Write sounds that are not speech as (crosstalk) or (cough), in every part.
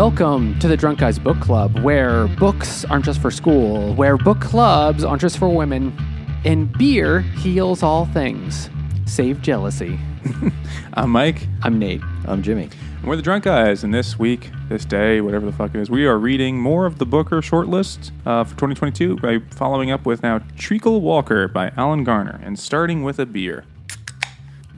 Welcome to the Drunk Guys Book Club, where books aren't just for school, where book clubs aren't just for women, and beer heals all things, save jealousy. (laughs) I'm Mike. I'm Nate. I'm Jimmy. and We're the Drunk Guys, and this week, this day, whatever the fuck it is, we are reading more of the Booker shortlist uh, for 2022 by following up with now Treacle Walker by Alan Garner and starting with a beer.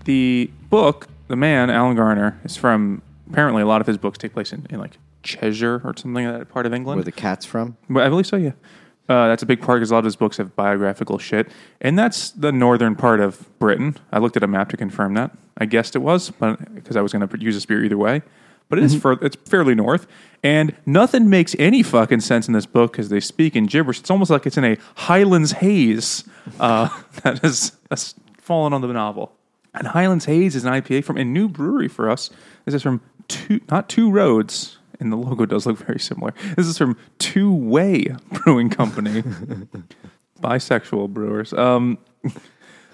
The book, the man, Alan Garner, is from apparently a lot of his books take place in, in like Cheshire or something like that part of England. Where the cat's from? But I believe so, yeah. Uh, that's a big part because a lot of his books have biographical shit. And that's the northern part of Britain. I looked at a map to confirm that. I guessed it was, but because I was going to use a spear either way. But it is fur- it's fairly north. And nothing makes any fucking sense in this book because they speak in gibberish. It's almost like it's in a Highlands haze uh, (laughs) that is that's fallen on the novel. And Highlands Haze is an IPA from a new brewery for us. This is from two, not Two Roads, and the logo does look very similar. This is from Two Way (laughs) Brewing Company, bisexual brewers. Um, (laughs)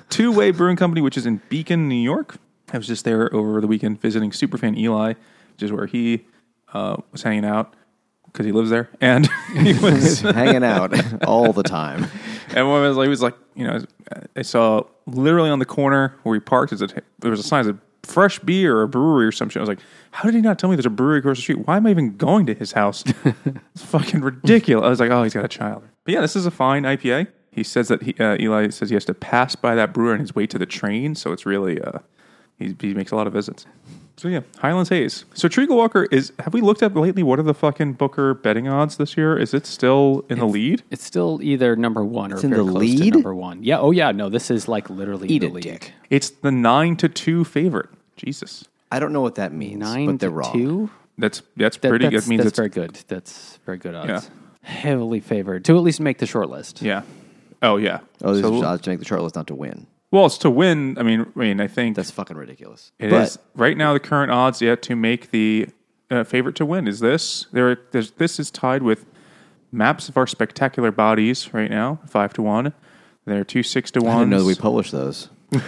Two Way Brewing Company, which is in Beacon, New York. I was just there over the weekend visiting superfan Eli, which is where he uh, was hanging out because he lives there, and (laughs) he was Hanging out all the time. and one was like, he was like, you know, I saw literally on the corner where he parked, is there was a sign that fresh beer or a brewery or some shit. I was like, how did he not tell me there's a brewery across the street? Why am I even going to his house? (laughs) it's fucking ridiculous. I was like, oh, he's got a child. But yeah, this is a fine IPA. He says that he, uh, Eli says he has to pass by that brewer on his way to the train, so it's really uh, he, he makes a lot of visits. So yeah, Highlands Haze. So Treacle Walker is. Have we looked up lately? What are the fucking Booker betting odds this year? Is it still in the lead? It's still either number one or in very the close to lead? number one. Yeah. Oh yeah. No, this is like literally Eat the it, lead. dick. It's the nine to two favorite. Jesus, I don't know what that means, Nine but they're to wrong. two. that's that's That- pretty. that's, That means that's it's very good. That's very good odds. Yeah. Heavily favored to at least make the short list. yeah. Oh yeah. Oh, this So- is odds to make the short list, not to win. well, it's to win. I mean, I mean, I think That's fucking ridiculous. it but is right now. The current odds yet to make the uh, favorite to win is this. There, there's, this is tied with maps of our spectacular bodies right now, five to one. There are two six to 1. I didn't know that we published those. (laughs)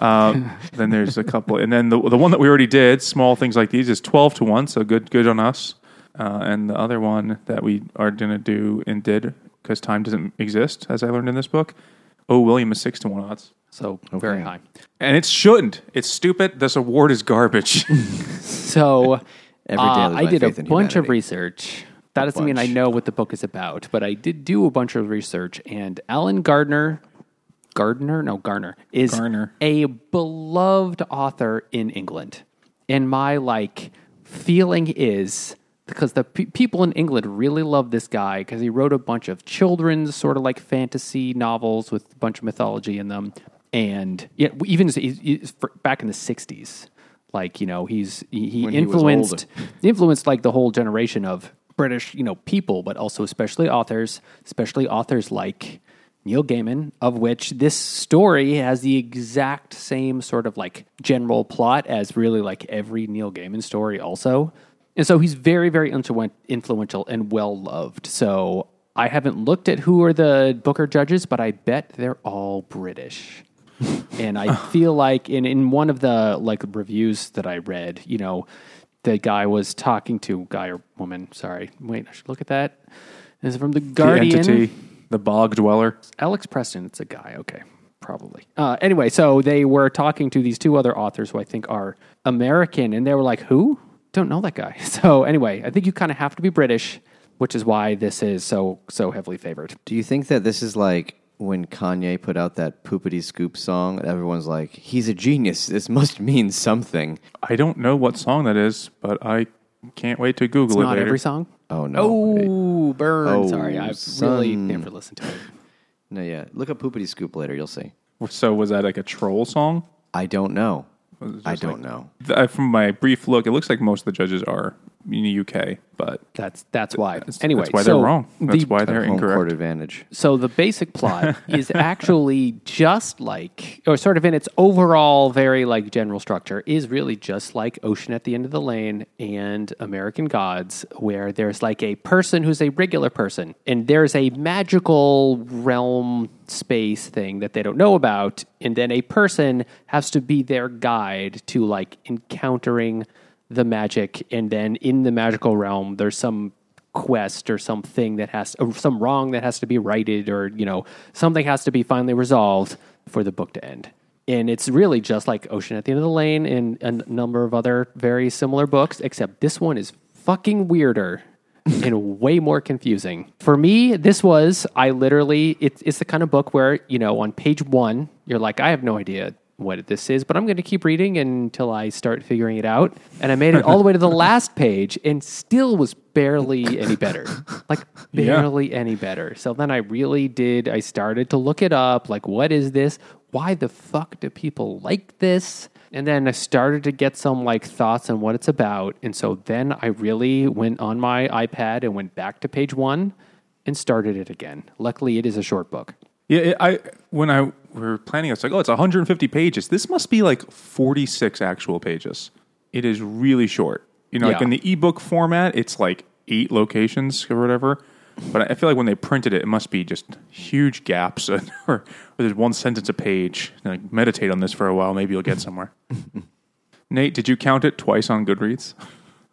Um, (laughs) then there's a couple, and then the the one that we already did, small things like these, is twelve to one. So good, good on us. Uh, and the other one that we are going to do and did because time doesn't exist, as I learned in this book. Oh, William is six to one odds, So very high. and it shouldn't. It's stupid. This award is garbage. (laughs) So (laughs) Every uh, I lose I my did a faith in bunch of research. That doesn't mean I know what the book is about, but I did do a bunch of research. And Alan Gardner, Gardner, no Garner, is Garner. a beloved author in England. And my like feeling is because the pe- people in England really love this guy because he wrote a bunch of children's sort of like fantasy novels with a bunch of mythology in them, and yeah, even he's- he's back in the '60s, like you know, he's he, he When he influenced influenced like the whole generation of British you know people, but also especially authors, especially authors like. Neil Gaiman, of which this story has the exact same sort of like general plot as really like every Neil Gaiman story, also. And so he's very, very influential and well loved. So I haven't looked at who are the Booker judges, but I bet they're all British. (laughs) and I feel like in, in one of the like reviews that I read, you know, the guy was talking to guy or woman. Sorry, wait, I should look at that. This is from the the Guardian. entity, the bog dweller. Alex Preston, it's a guy. Okay, probably. Uh, anyway, so they were talking to these two other authors who I think are American, and they were like, "Who? Don't know that guy." (laughs) So anyway, I think you kind of have to be British, which is why this is so so heavily favored. Do you think that this is like when Kanye put out that poopity scoop song? And everyone's like, he's a genius. This must mean something. I don't know what song that is, but I can't wait to Google It's it not later. every song. Oh, no. Oh, burn! Oh, Sorry, I've son. really never listened to it. (laughs) No, yeah. Look up poopity scoop later. You'll see. So was that like a troll song? I don't know. Was it I just don't like- know. Th- From my brief look, it looks like most of the judges are in the UK, but That's that's why. that's, anyway, that's why so they're wrong. That's the- why they're Home incorrect. court advantage. So the basic plot (laughs) is actually just like, or sort of in its overall very like general structure, is really just like Ocean at the End of the Lane and American Gods, where there's like a person who's a regular person, and there's a magical realm space thing that they don't know about, and then a person has to be their guide to like encountering the magic, and then in the magical realm, there's some quest or something that has or some wrong that has to be righted, or you know something has to be finally resolved for the book to end. And it's really just like Ocean at the End of the Lane and a number of other very similar books, except this one is fucking weirder (laughs) and way more confusing. For me, this was, I literally, it's, it's the kind of book where, you know, on page one, you're like, I have no idea what this is, but I'm going to keep reading until I start figuring it out. And I made it all the way to the (laughs) last page and still was barely any better. (laughs) Like, Yeah. barely any better. So then I really did, I started to look it up. Like, what is this? Why the fuck do people like this? And then I started to get some like thoughts on what it's about. And so then I really went on my iPad and went back to page one and started it again. Luckily, it is a short book. Yeah, it, I when I we were planning, I was like, oh, it's 150 pages. This must be like 46 actual pages. It is really short. You know, like in the ebook format, it's like eight locations or whatever. But I feel like when they printed it, it must be just huge gaps, (laughs) or, or there's one sentence a page. Like meditate on this for a while, maybe you'll get (laughs) somewhere. Nate, did you count it twice on Goodreads?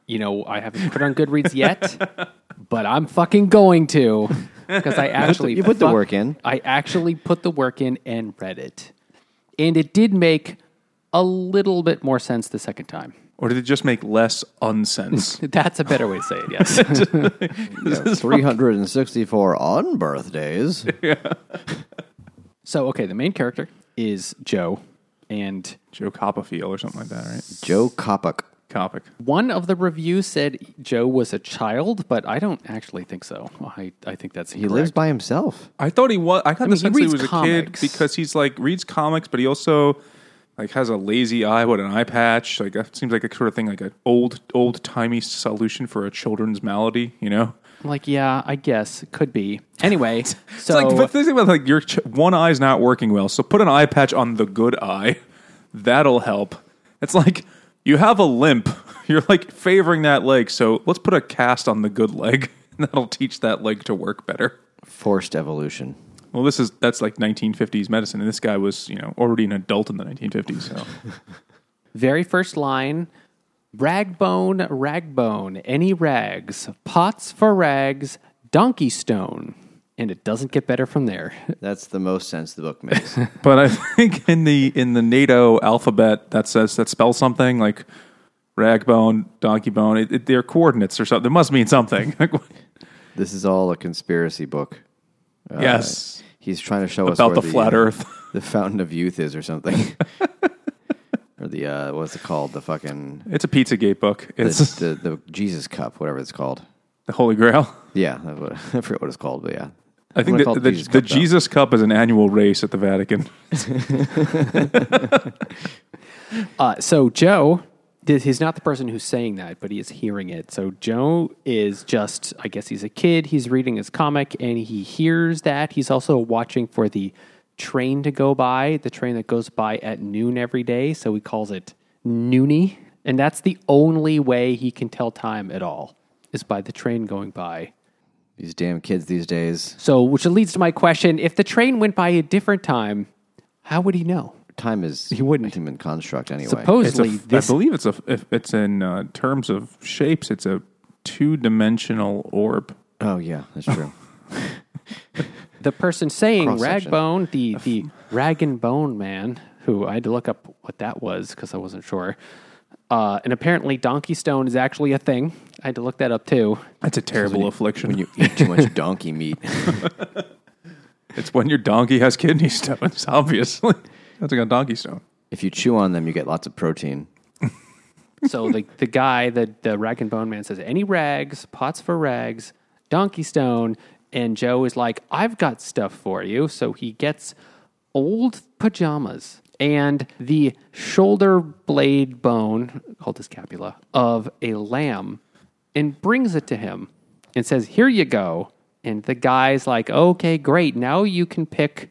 You know, I haven't put it on Goodreads yet, (laughs) but I'm fucking going to because I actually (laughs) you put the work in. I actually put the work in and read it, and it did make a little bit more sense the second time. Or did it just make less unsense? (laughs) That's a better way to say it. Yes. (laughs) 364 on birthdays. so, okay, the main character is Joe, and Joe Copperfield or something like that, right? Joe Coppock. Coppock. one of the reviews said Joe was a child, but I don't actually think so. I, I think that's He lives by himself. I thought he was. I got mean, the he sense that he reads was a kid because he's like reads comics, but he also like has a lazy eye with an eye patch. Like that seems like a sort of thing, like an old old timey solution for a children's malady. You know, like, yeah, I guess could be. Anyway, so (laughs) it's like but think about like your ch- one eye's not working well, so put an eye patch on the good eye. That'll help. It's like you have a limp. (laughs) You're like favoring that leg, so let's put a cast on the good leg. (laughs) And that'll teach that leg to work better. Forced evolution. Well, this is that's like 1950s medicine, and this guy was you know already an adult in the 1950s. So (laughs) very first line Ragbone, ragbone, any rags, pots for rags, donkey stone. And it doesn't get better from there. (laughs) That's the most sense the book makes. (laughs) But I think in the in the NATO alphabet that says that spells something like ragbone, donkey bone. It, it, they're coordinates or something. It must mean something. (laughs) this is all a conspiracy book. Uh, yes, He's trying to show us about where the flat uh, Earth. the fountain of youth is or something. or the uh, what's it called? The fucking It's a PizzaGate book. It's the, the Jesus cup, whatever it's called. the Holy Grail. Yeah, that's I forget what it's called, but yeah. I think I'm gonna that call the, Jesus the Cup. Jesus Cup is an annual race at the Vatican. (laughs) (laughs) Uh, so Joe, he's not the person who's saying that, but he is hearing it. So Joe is just, I guess he's a kid. He's reading his comic and he hears that. He's also watching for the train to go by, the train that goes by at noon every day. So he calls it noonie. And that's the only way he can tell time at all is by the train going by. These damn kids these days. So, which leads to my question: If the train went by a different time, how would he know? Time is He wouldn't. a human construct anyway. It's a, Supposedly, f- this I believe it's a. If it's in uh, terms of shapes, it's a two-dimensional orb. oh yeah, that's true. (laughs) the person saying Cross-section. Ragbone, the the rag and bone man, who I had to look up what that was because I wasn't sure. Uh, and apparently, Donkey Stone is actually a thing. I had to look that up too. That's a terrible affliction. when you eat too much donkey meat. (laughs) It's when your donkey has kidney stones, (laughs) obviously. That's like a donkey stone. if you chew on them, you get lots of protein. (laughs) So the the guy, the the rag and bone man, says, "Any rags, pots for rags, Donkey Stone." And Joe is like, "I've got stuff for you." So he gets old pajamas and the shoulder blade bone called the scapula of a lamb, and brings it to him and says, "Here you go." And the guy's like, "Okay, great. Now you can pick."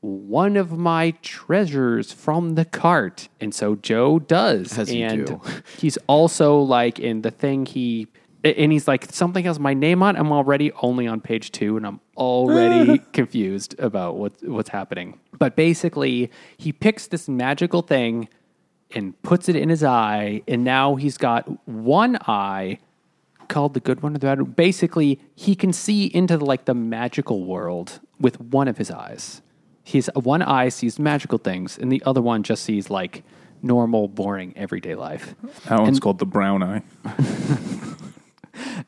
One of my treasures from the cart. And so Joe does. As and do. he's also like in the thing he and he's like something has my name on. I'm already only on page two, and I'm already (laughs) confused about what what's happening. But basically, he picks this magical thing, and puts it in his eye, and now he's got one eye called the good one or the bad. one. Basically, he can see into the, like the magical world with one of his eyes. His one eye sees magical things, and the other one just sees like normal, boring, everyday life. That one's called the brown eye. (laughs)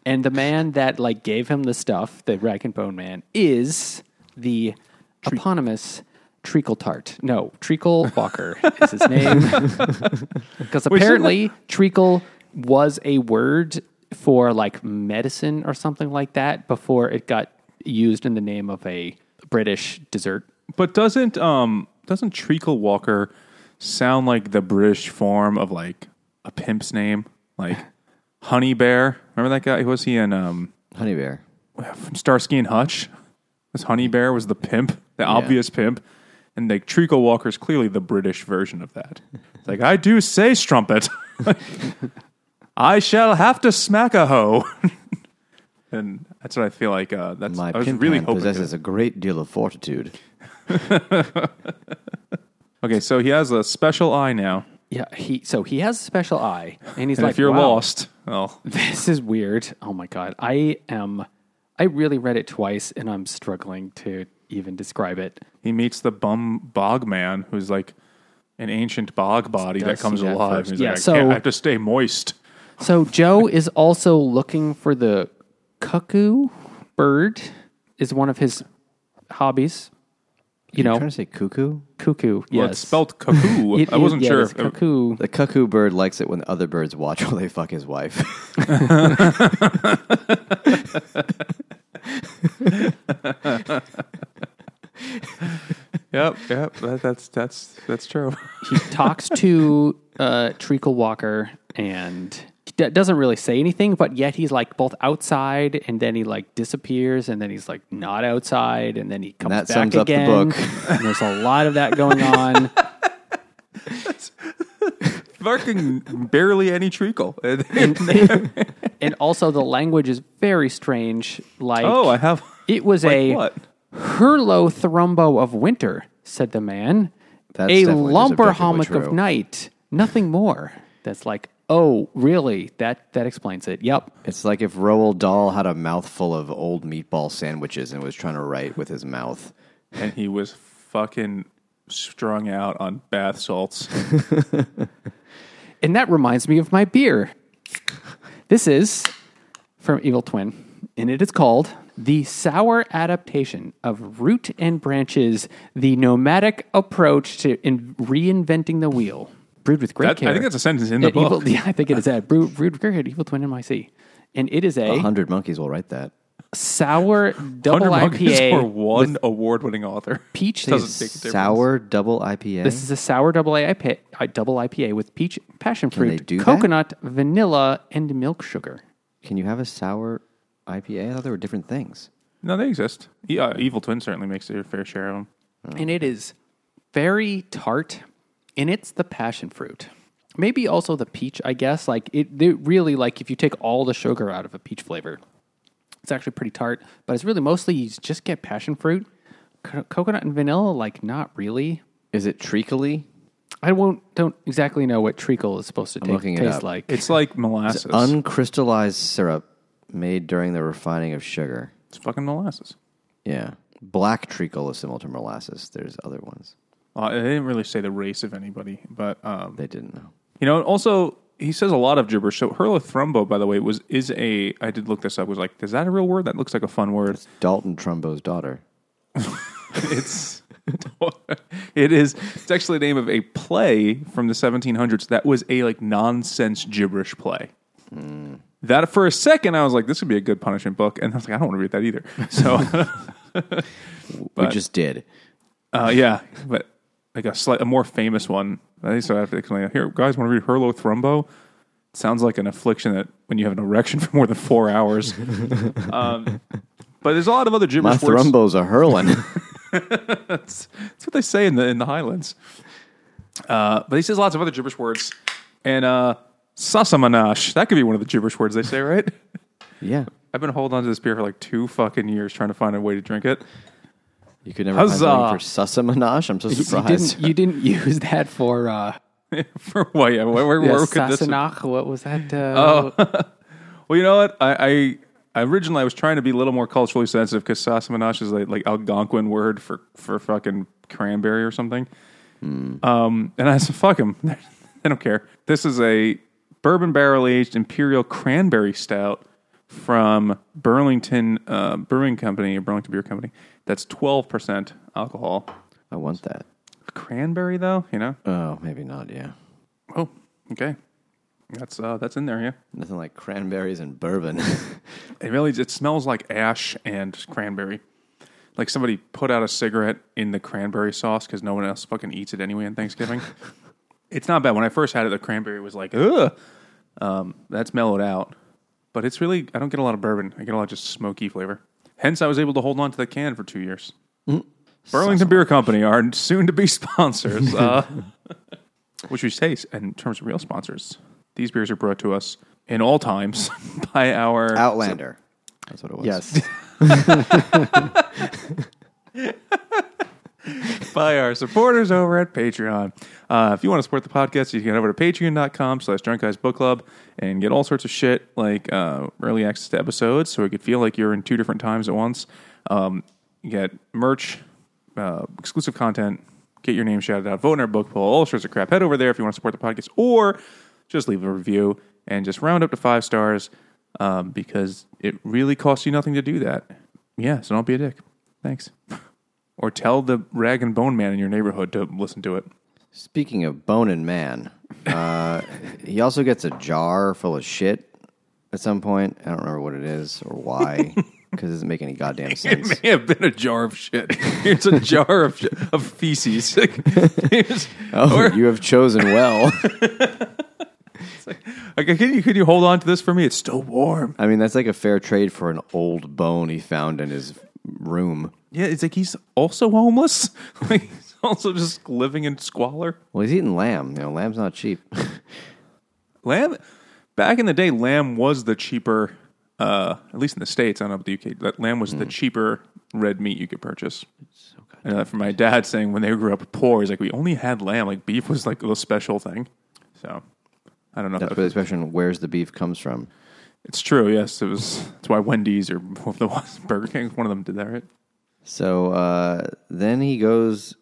And the man that like gave him the stuff, the rag and bone man, is the eponymous Treacle Tart. No, Treacle Walker is his name. (laughs) Because apparently treacle was a word for like medicine or something like that before it got used in the name of a British dessert. But doesn't um doesn't Treacle Walker sound like the British form of like a pimp's name, like Honey Bear? Remember that guy? Who Was he in um Honey Bear. from Starsky and Hutch? This Honey Bear was the pimp, the obvious pimp, and like Treacle Walker's clearly the British version of that. It's like I do say strumpet, (laughs) I shall have to smack a hoe, (laughs) and that's what I feel like. Uh, that's My I was pimp really hoping. possesses to- a great deal of fortitude. (laughs) okay, so he has a special eye now, Yeah, he so he has a special eye, and he's and like, if you're "Wow, lost, well, (laughs) this is weird. Oh my god, I am. I really read it twice, and I'm struggling to even describe it. he meets the bum bog man who's like an ancient bog body that comes that alive. first. He's Yeah, like, I, so- can't, I have to stay moist. So Joe (laughs) is also looking for the cuckoo bird. Is one of his hobbies. You You're know, trying to say cuckoo? cuckoo. Well, yes, it's spelled cuckoo. (laughs) It I is- wasn't yeah, sure it's if cuckoo. The cuckoo bird likes it when other birds watch (laughs) while they fuck his wife. (laughs) Yep, yep. That, that's that's that's true. he talks to uh, Treacle Walker and he d- doesn't really say anything, but yet he's like both outside and then he like disappears and then he's like not outside and then he comes that back sums up the again. book. and there's a lot of that going on. (laughs) Fucking barely any treacle. (laughs) and also the language is very strange. Like oh, I have. it was Like a what? hurlothrumbo of winter, said the man. That's a definitely just lumberhommock objectively of night. Nothing more. That's like, oh, really? That that explains it. Yep. It's like if Roald Dahl had a mouthful of old meatball sandwiches and was trying to write with his mouth. and he was fucking strung out on bath salts. (laughs) And that reminds me of my beer. This is from Evil Twin, and it is called The Sour Adaptation of Root and Branches, the nomadic approach to in reinventing the wheel. Brewed with great That- I think that's a sentence in the At Evil- book. (laughs) yeah, I think it is that. Brewed, brewed with great care Evil Twin NYC. And it is a A hundred monkeys will write that. sour (laughs) double IPA for one award-winning author. (laughs) peach. Doesn't take a difference. Sour double IPA. This is a sour double IPA, uh, double IPA with peach, passion they fruit, do that? coconut, vanilla, and milk sugar. Can you have a sour IPA? I thought they were different things. No, they exist. Yeah, Evil Twin certainly makes their fair share of them. and it is very tart, and it's the passion fruit. Maybe also the peach, I guess. Like it, it really like if you take all the sugar out of a peach flavor, it's actually pretty tart. But it's really mostly you just get passion fruit, Co- coconut and vanilla. Like not really. Is it treacly? I won't don't exactly know what treacle is supposed to ta- looking it taste up. like. It's like molasses. It's, Uncrystallized syrup made during the refining of sugar. It's fucking molasses. Yeah. Black treacle is similar to molasses. There's other ones. Uh, they didn't really say the race of anybody, but um, They didn't know. you know. Also, he says a lot of gibberish. So Hurlothrumbo, by the way, was is a. I did look this up. Was like, is that a real word? That looks like a fun word. It's Dalton Trumbo's daughter. (laughs) it's (laughs) it is it's actually the name of a play from the 1700s that was a like nonsense gibberish play that for a second i was like this would be a good punishment book and i was like i don't want to read that either so (laughs) we just did. uh, yeah but like a slight a more famous one i think so i have to explain here guys want to read hurlothrumbo sounds like an affliction that when you have an erection for more than four hours (laughs) um, but there's a lot of other My gibberish words thrumbos are hurling. (laughs) That's what they say in the in the Highlands. Uh, but he says lots of other gibberish words, and uh, Sassamanash that could be one of the gibberish words they say, right? yeah. I've been holding on to this beer for like two fucking years trying to find a way to drink it. You could never find Huzzah. something for Sassamanash. I'm so you surprised. didn't (laughs) you didn't use that for uh, (laughs) For what? Yeah, where, where, Yeah, where could this? What was that? Uh, Oh, (laughs) well, you know what? I, I originally I was trying to be a little more culturally sensitive because Sassamanash is like, like Algonquin word for for fucking cranberry or something. Um, and I said, "Fuck them. I don't care." This is a bourbon barrel aged imperial cranberry stout from Burlington uh, Brewing Company or Burlington Beer Company. That's twelve percent alcohol. I want that. Cranberry, though, you know. Oh, maybe not. Yeah, Oh, okay. That's uh, that's in there, yeah. nothing like cranberries and bourbon. (laughs) It really it smells like ash and cranberry. Like somebody put out a cigarette in the cranberry sauce because no one else fucking eats it anyway on Thanksgiving. (laughs) it's not bad. When I first had it, the cranberry was like, ugh. Um, that's mellowed out, but it's really I don't get a lot of bourbon. I get a lot of just smoky flavor. Hence, I was able to hold on to the can for two years. Burlington Beer Company are (laughs) soon to be sponsors, (laughs) uh, which we say in terms of real sponsors. These beers are brought to us in all times (laughs) by our Outlander. That's what it was. yes. (laughs) by our supporters over at Patreon. Uh, if you want to support the podcast, you can head over to patreon.com slash drunk guys book club and get all sorts of shit like uh, early access to episodes so it could feel like you're in two different times at once. Um, you get merch, uh, exclusive content, get your name shouted out, vote in our book poll, all sorts of crap. Head over there if you want to support the podcast or just leave a review and just round up to five stars um, because it really costs you nothing to do that. Yeah, so don't be a dick. Thanks. (laughs) Or tell the rag and bone man in your neighborhood to listen to it. Speaking of Bone and Man, uh, he also gets a jar full of shit at some point. I don't remember what it is or why, (laughs) because it doesn't make any goddamn sense. It may have been a jar of shit. (laughs) It's a jar of of feces. (laughs) Oh, or- you have chosen well. like, can you could you hold on to this for me? It's still warm. I mean, that's like a fair trade for an old bone he found in his room. Yeah, it's like he's also homeless. (laughs) Like he's also just living in squalor. Well, he's eating lamb. You know, lamb's not cheap. (laughs) Lamb, back in the day, lamb was the cheaper. Uh, at least in the states, I don't know about the UK. That lamb was the cheaper red meat you could purchase. And uh, from my dad saying when they grew up poor, he's like, we only had lamb. Like beef was like a special thing. So I don't know. That's that, the question where's the beef comes from. it's true. Yes, it was. That's why Wendy's or (laughs) what the was Burger King. One of them did that, right? So uh, then he goes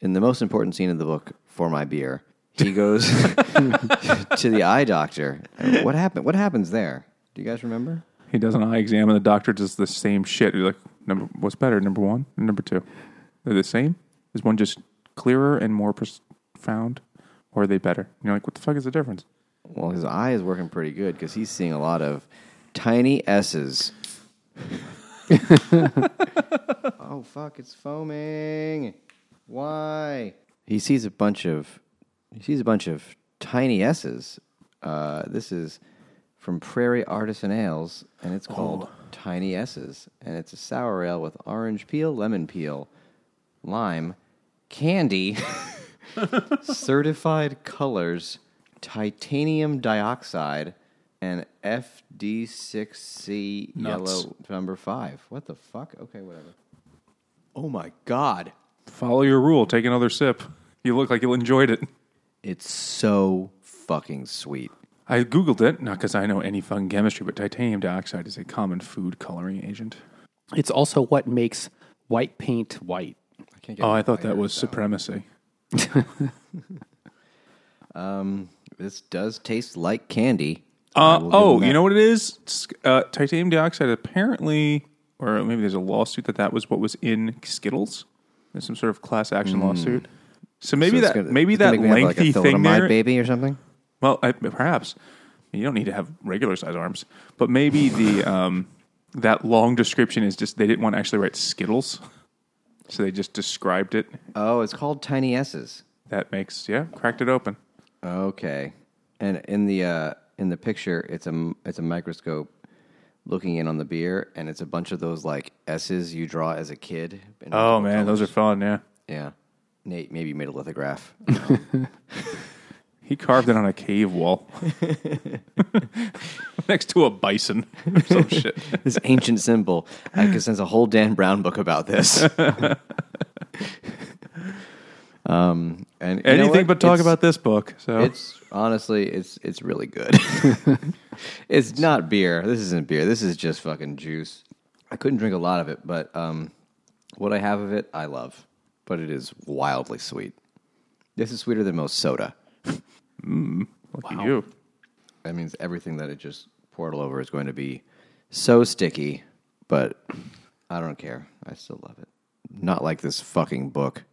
in the most important scene of the book for my beer. He goes (laughs) to the eye doctor. What happened? What happens there? Do you guys remember? He does an eye exam, and the doctor does the same shit. He's like, number, what's better, number one and number two? They're the same. Is one just clearer and more profound, or are they better? And you're like, what the fuck is the difference? Well, his eye is working pretty good because he's seeing a lot of tiny S's. (laughs) oh fuck! It's foaming. Why? He sees a bunch of he sees a bunch of tiny S's. Uh, this is from Prairie Artisan Ales, and it's called Tiny Essess, and it's a sour ale with orange peel, lemon peel, lime, candy, (laughs) certified colors, titanium dioxide, and FD&C Nuts. yellow number five. What the fuck? Okay, whatever. Oh my god. Follow your rule. Take another sip. You look like you enjoyed it. It's so fucking sweet. I googled it, not because I know any fucking chemistry, but titanium dioxide is a common food coloring agent. It's also what makes white paint white. I can't get Oh, I thought that was out. supremacy. (laughs) Um, this does taste like candy. Uh, oh, you know what it is? Uh, titanium dioxide apparently, or maybe there's a lawsuit that that was what was in Skittles. There's some sort of class action lawsuit. So maybe Hmm. That maybe that make have, like, lengthy a thing there. baby or something. Well, I, perhaps you don't need to have regular size arms, but maybe the um, that long description is just they didn't want to actually write Skittles, so they just described it. Oh, it's called tiny S's. That makes yeah, cracked it open. Okay, and in the uh, in the picture, it's a it's a microscope looking in on the beer, and it's a bunch of those like S's you draw as a kid. Oh man, those are fun. Yeah, yeah. Nate maybe made a lithograph. (laughs) (laughs) he carved it on a cave wall (laughs) next to a bison or some shit. this ancient symbol. I could sense a whole Dan Brown book about this. Um, and you know Anything what? but talk It's- about this book. So It's honestly, it's it's really good. (laughs) it's not beer. This isn't beer. This is just fucking juice. I couldn't drink a lot of it, but um, what I have of it, I love. But it is wildly sweet. This is sweeter than most soda. lucky you. That means everything that it just poured all over is going to be so sticky. But I don't care. I still love it. Not like this fucking book.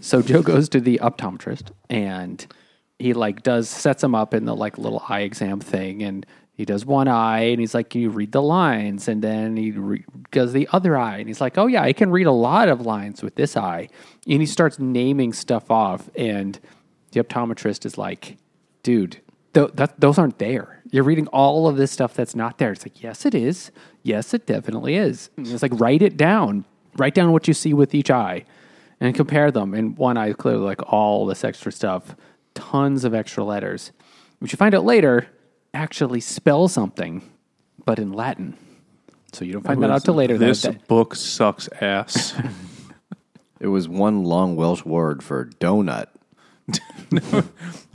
So Joe goes to the optometrist and he like does sets him up in the like little eye exam thing and he does one eye and he's like, "Can you read the lines?" And then he re- does the other eye and he's like, "Oh yeah, I can read a lot of lines with this eye." And he starts naming stuff off and the optometrist is like, "Dude, th- that, those aren't there. You're reading all of this stuff that's not there." It's like, "Yes, it is. Yes, it definitely is." And it's like, "Write it down. Write down what you see with each eye." And compare them. And one eye clearly like all this extra stuff, tons of extra letters, which you find out later actually spell something, but in Latin. So you don't find that out till later. This that, book sucks ass. (laughs) It was one long Welsh word for donut. (laughs)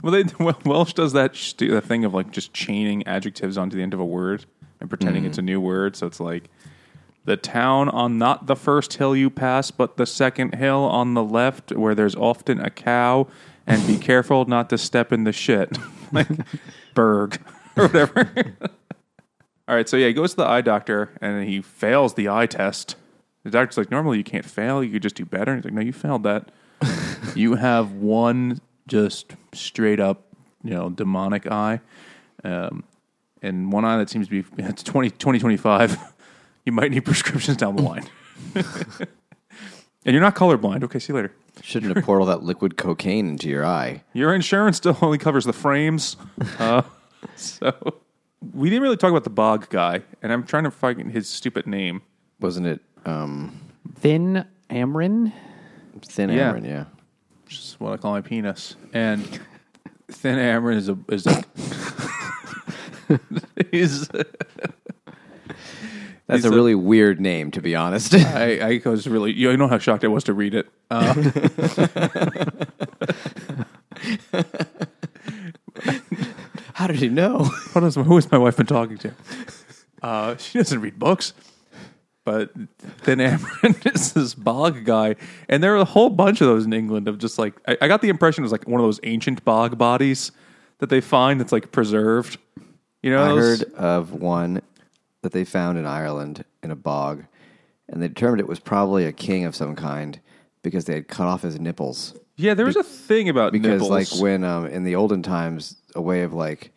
well, they well, Welsh does that stu- that thing of like just chaining adjectives onto the end of a word and pretending mm-hmm. it's a new word. So it's like the town on not the first hill you pass, but the second hill on the left, where there's often a cow, and be careful not to step in the shit, (laughs) like Berg (laughs) or whatever. (laughs) All right, so yeah, he goes to the eye doctor and he fails the eye test. The doctor's like, normally you can't fail, you could just do better. And he's like, no, you failed that. you have one just straight up, you know, demonic eye, um, and one eye that seems to be it's 20, 2025. You might need prescriptions down the line. (laughs) and you're not colorblind. Okay, see you later. Shouldn't have poured all that liquid cocaine into your eye. Your insurance still only covers the frames. (laughs) Uh, so we didn't really talk about the bog guy, and I'm trying to find his stupid name. Wasn't it um, Thin Amren. Thin Yeah. Amren? Yeah. which is what I call my penis. And Thin Amren is a is a (laughs) he's That's He's a really weird name, to be honest. (laughs) I, I was really you know how shocked I was to read it. Uh, (laughs) How did you know? (laughs) what is, who has my wife been talking to? Uh, she doesn't read books. But Thin Amren is this bog guy, and there are a whole bunch of those in England. Of just like I, I got the impression it was like one of those ancient bog bodies that they find that's like preserved. You know, I those- heard of one that they found in Ireland in a bog, and they determined it was probably a king of some kind because they had cut off his nipples. Yeah, there was a thing about Because, nipples. like, when um, in the olden times, a way of like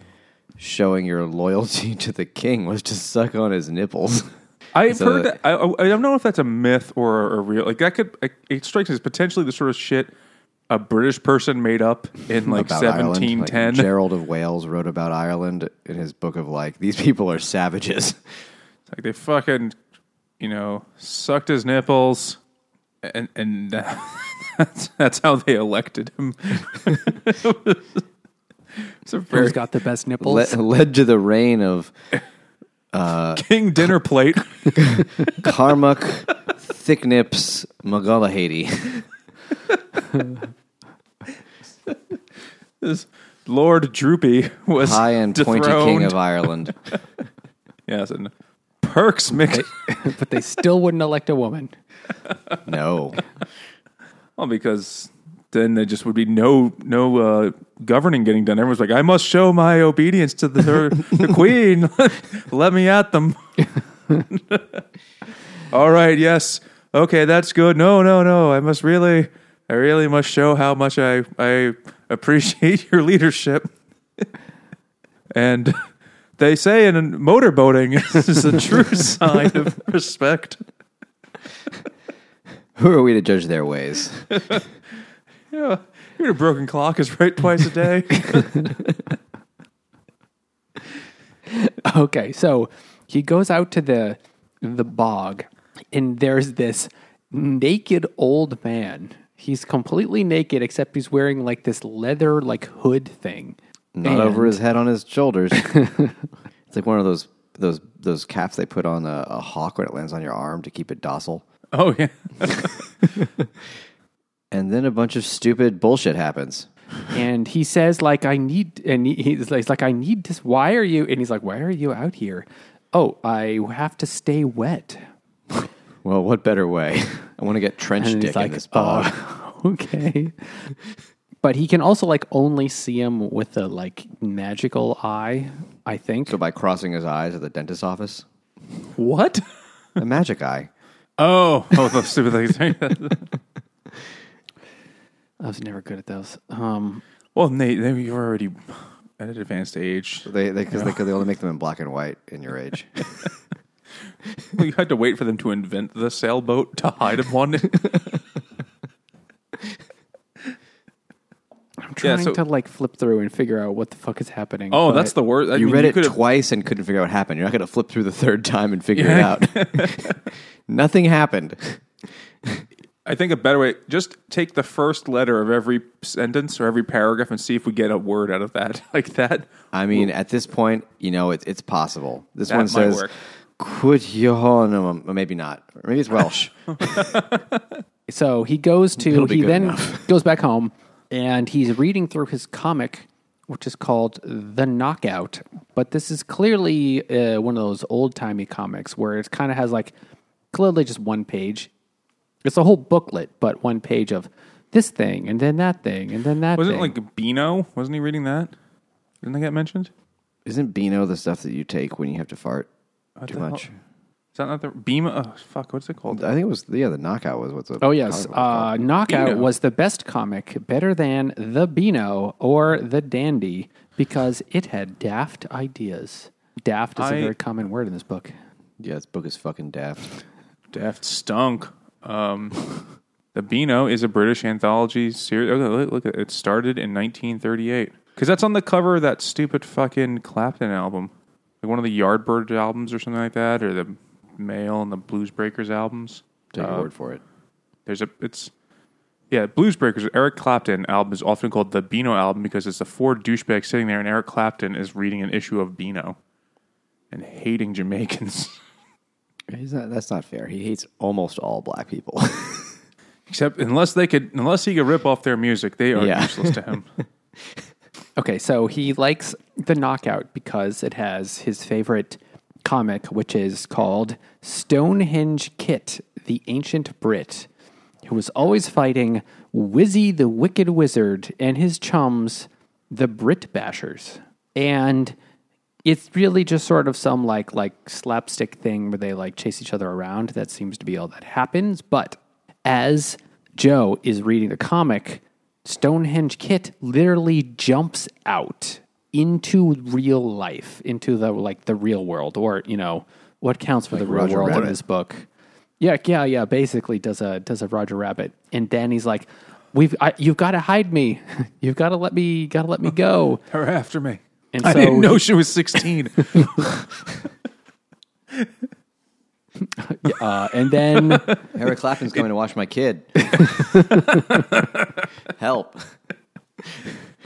showing your loyalty (laughs) to the king was to suck on his nipples. (laughs) I've So- heard that. I, I don't know if that's a myth or a real. Like that could. It, it strikes me as potentially the sort of shit a British person made up in like about Ireland. Like. Gerald of Wales wrote about Ireland in his book of like these people are savages. It's like they fucking, you know, sucked his nipples, and and (laughs) that's that's how they elected him. (laughs) it's a very Who's got the best nipples? Le- led to the reign of uh, king dinner plate. (laughs) Carmuck Magala McGullahady. This Lord Droopy was High and pointy king of Ireland. (laughs) yes, and Perks Mc. but they still wouldn't elect a woman. No. Well, because then there just would be no no uh, governing getting done. Everyone's like, I must show my obedience to the the (laughs) queen. (laughs) Let me at them. All right, yes, okay, that's good. No, no, no. I must really, I really must show how much I I appreciate your leadership. and they say in motorboating (laughs) is a true (laughs) sign of respect. Who are we to judge their ways? (laughs) Yeah, your broken clock is right twice a day. Okay, so he goes out to the the bog, and there's this naked old man. He's completely naked, except he's wearing like this leather like hood thing. Not And- over his head, on his shoulders. (laughs) it's like one of those those those caps they put on a, a hawk when it lands on your arm to keep it docile. oh yeah. (laughs) And then a bunch of stupid bullshit happens. and he says like I need and he's like, he's like I need this. Why are you? And he's like, why are you out here? Oh, I have to stay wet. Well, what better way? (laughs) I want to get trench And dick he's like, in this bog. oh, (laughs) okay. but he can also like only see him with a like magical eye. I think. So by crossing his eyes at the dentist's office, What? a magic eye. (laughs) Oh, oh, the stupid things. I was never good at those. Um, well, Nate, they- you're already at an advanced age. They because they, 'cause they only make them in black and white in your age. Well, (laughs) you had to wait for them to invent the sailboat to hide him one. (laughs) I'm trying so- to like flip through and figure out what the fuck is happening. Oh, but- that's the worst. I you mean, read it could've- twice and couldn't figure out what happened. You're not going to flip through the third time and figure Yeah. it out. (laughs) Nothing happened. I think a better way, just take the first letter of every sentence or every paragraph and see if we get a word out of that. Like that. I mean, at this point, you know, it, it's possible. This That one might says, work. "Quit your no, maybe not. Or maybe it's Welsh. (laughs) So he goes to It'll be he good then enough. (laughs) goes back home and he's reading through his comic, which is called The Knockout. But this is clearly uh, one of those old timey comics where it kind of has like clearly just one page. It's a whole booklet, but one page of this thing and then that thing and then that. Wasn't thing. it like Beano? Wasn't he reading that? Didn't that get mentioned? Isn't Beano the stuff that you take when you have to fart too the hell? much? Is that not the Beamo? Oh, fuck, what's it called? I think it was yeah. The knockout was what's the Oh yes, uh. Knockout Beano. was the best comic, better than the Beano or the Dandy, because it had daft ideas. Daft is a I- very common word in this book. yeah. This book is fucking daft. Daft Stunk. Um, (laughs) the Beano is a British anthology series. Oh, look, look, it It started in 1938. Because that's on the cover of that stupid fucking Clapton album. Like one of the Yardbird albums or something like that, or the Mayall and the Blues Breakers albums. Take your Uh, word for it. There's a, it's, yeah, Blues Breakers, Eric Clapton album is often called the Beano album because it's the four douchebags sitting there and Eric Clapton is reading an issue of Beano and hating Jamaicans. (laughs) He's not, that's not fair. He hates almost all black people. (laughs) Except unless they could, unless he could rip off their music, they are Yeah. useless to him. (laughs) Okay, so he likes the Knockout because it has his favorite comic, which is called Stonehenge Kit, the Ancient Brit, who was always fighting Wizzy the Wicked Wizard and his chums, the Brit Bashers. And it's really just sort of some like like slapstick thing where they like chase each other around. That seems to be all that happens. But as Joe is reading the comic, Stonehenge Kit literally jumps out into real life, into the like the real world, or you know what counts for the real Roger world in this book. Yeah, yeah, yeah. Basically, does a does a Roger Rabbit, and Danny's like, "We've I, you've got to hide me. (laughs) You've got to let me got to let me go." (laughs) Her after me. And I so didn't know she was 16. (laughs) Uh, and then (laughs) Eric Clapton's coming to watch my kid. (laughs) Help.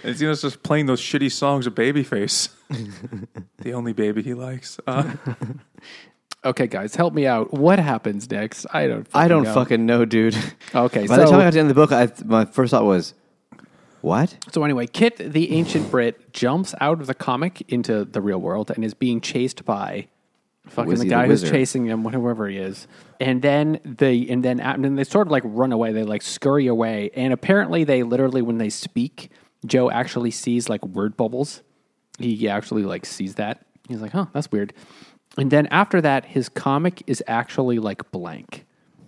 It's you know, just playing those shitty songs of Babyface. the only baby he likes. Uh, (laughs) okay, guys, help me out. What happens next? I don't. I don't know. fucking know, dude. Okay, By the time I got to the end of the book, I, my first thought was, what? So anyway, Kit, the ancient Brit, jumps out of the comic into the real world and is being chased by fucking Wizzy the the guy who's Wizard. chasing him, whoever he is. And then they and then and then they sort of like run away. They like scurry away, and apparently they literally when they speak, Joe actually sees like word bubbles. He actually like sees that. He's like, "Huh, that's weird." And then after that, his comic is actually like blank.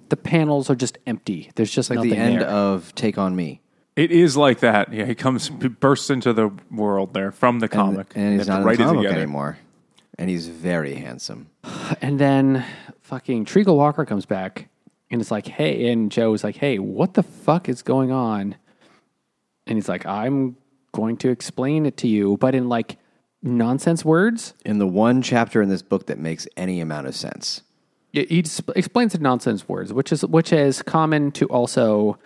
The panels are just empty. There's just Like the end there. of Take On Me. it is like that. Yeah, he comes, bursts into the world there from the comic. and he's They not to in the write it comic together. anymore. And he's very handsome. (sighs) And then fucking Treacle Walker comes back and it's like, hey, and Joe's like, hey, what the fuck is going on? And he's like, I'm going to explain it to you, but in like nonsense words. In the one chapter in this book that makes any amount of sense. He he explains in nonsense words, which is which is common to also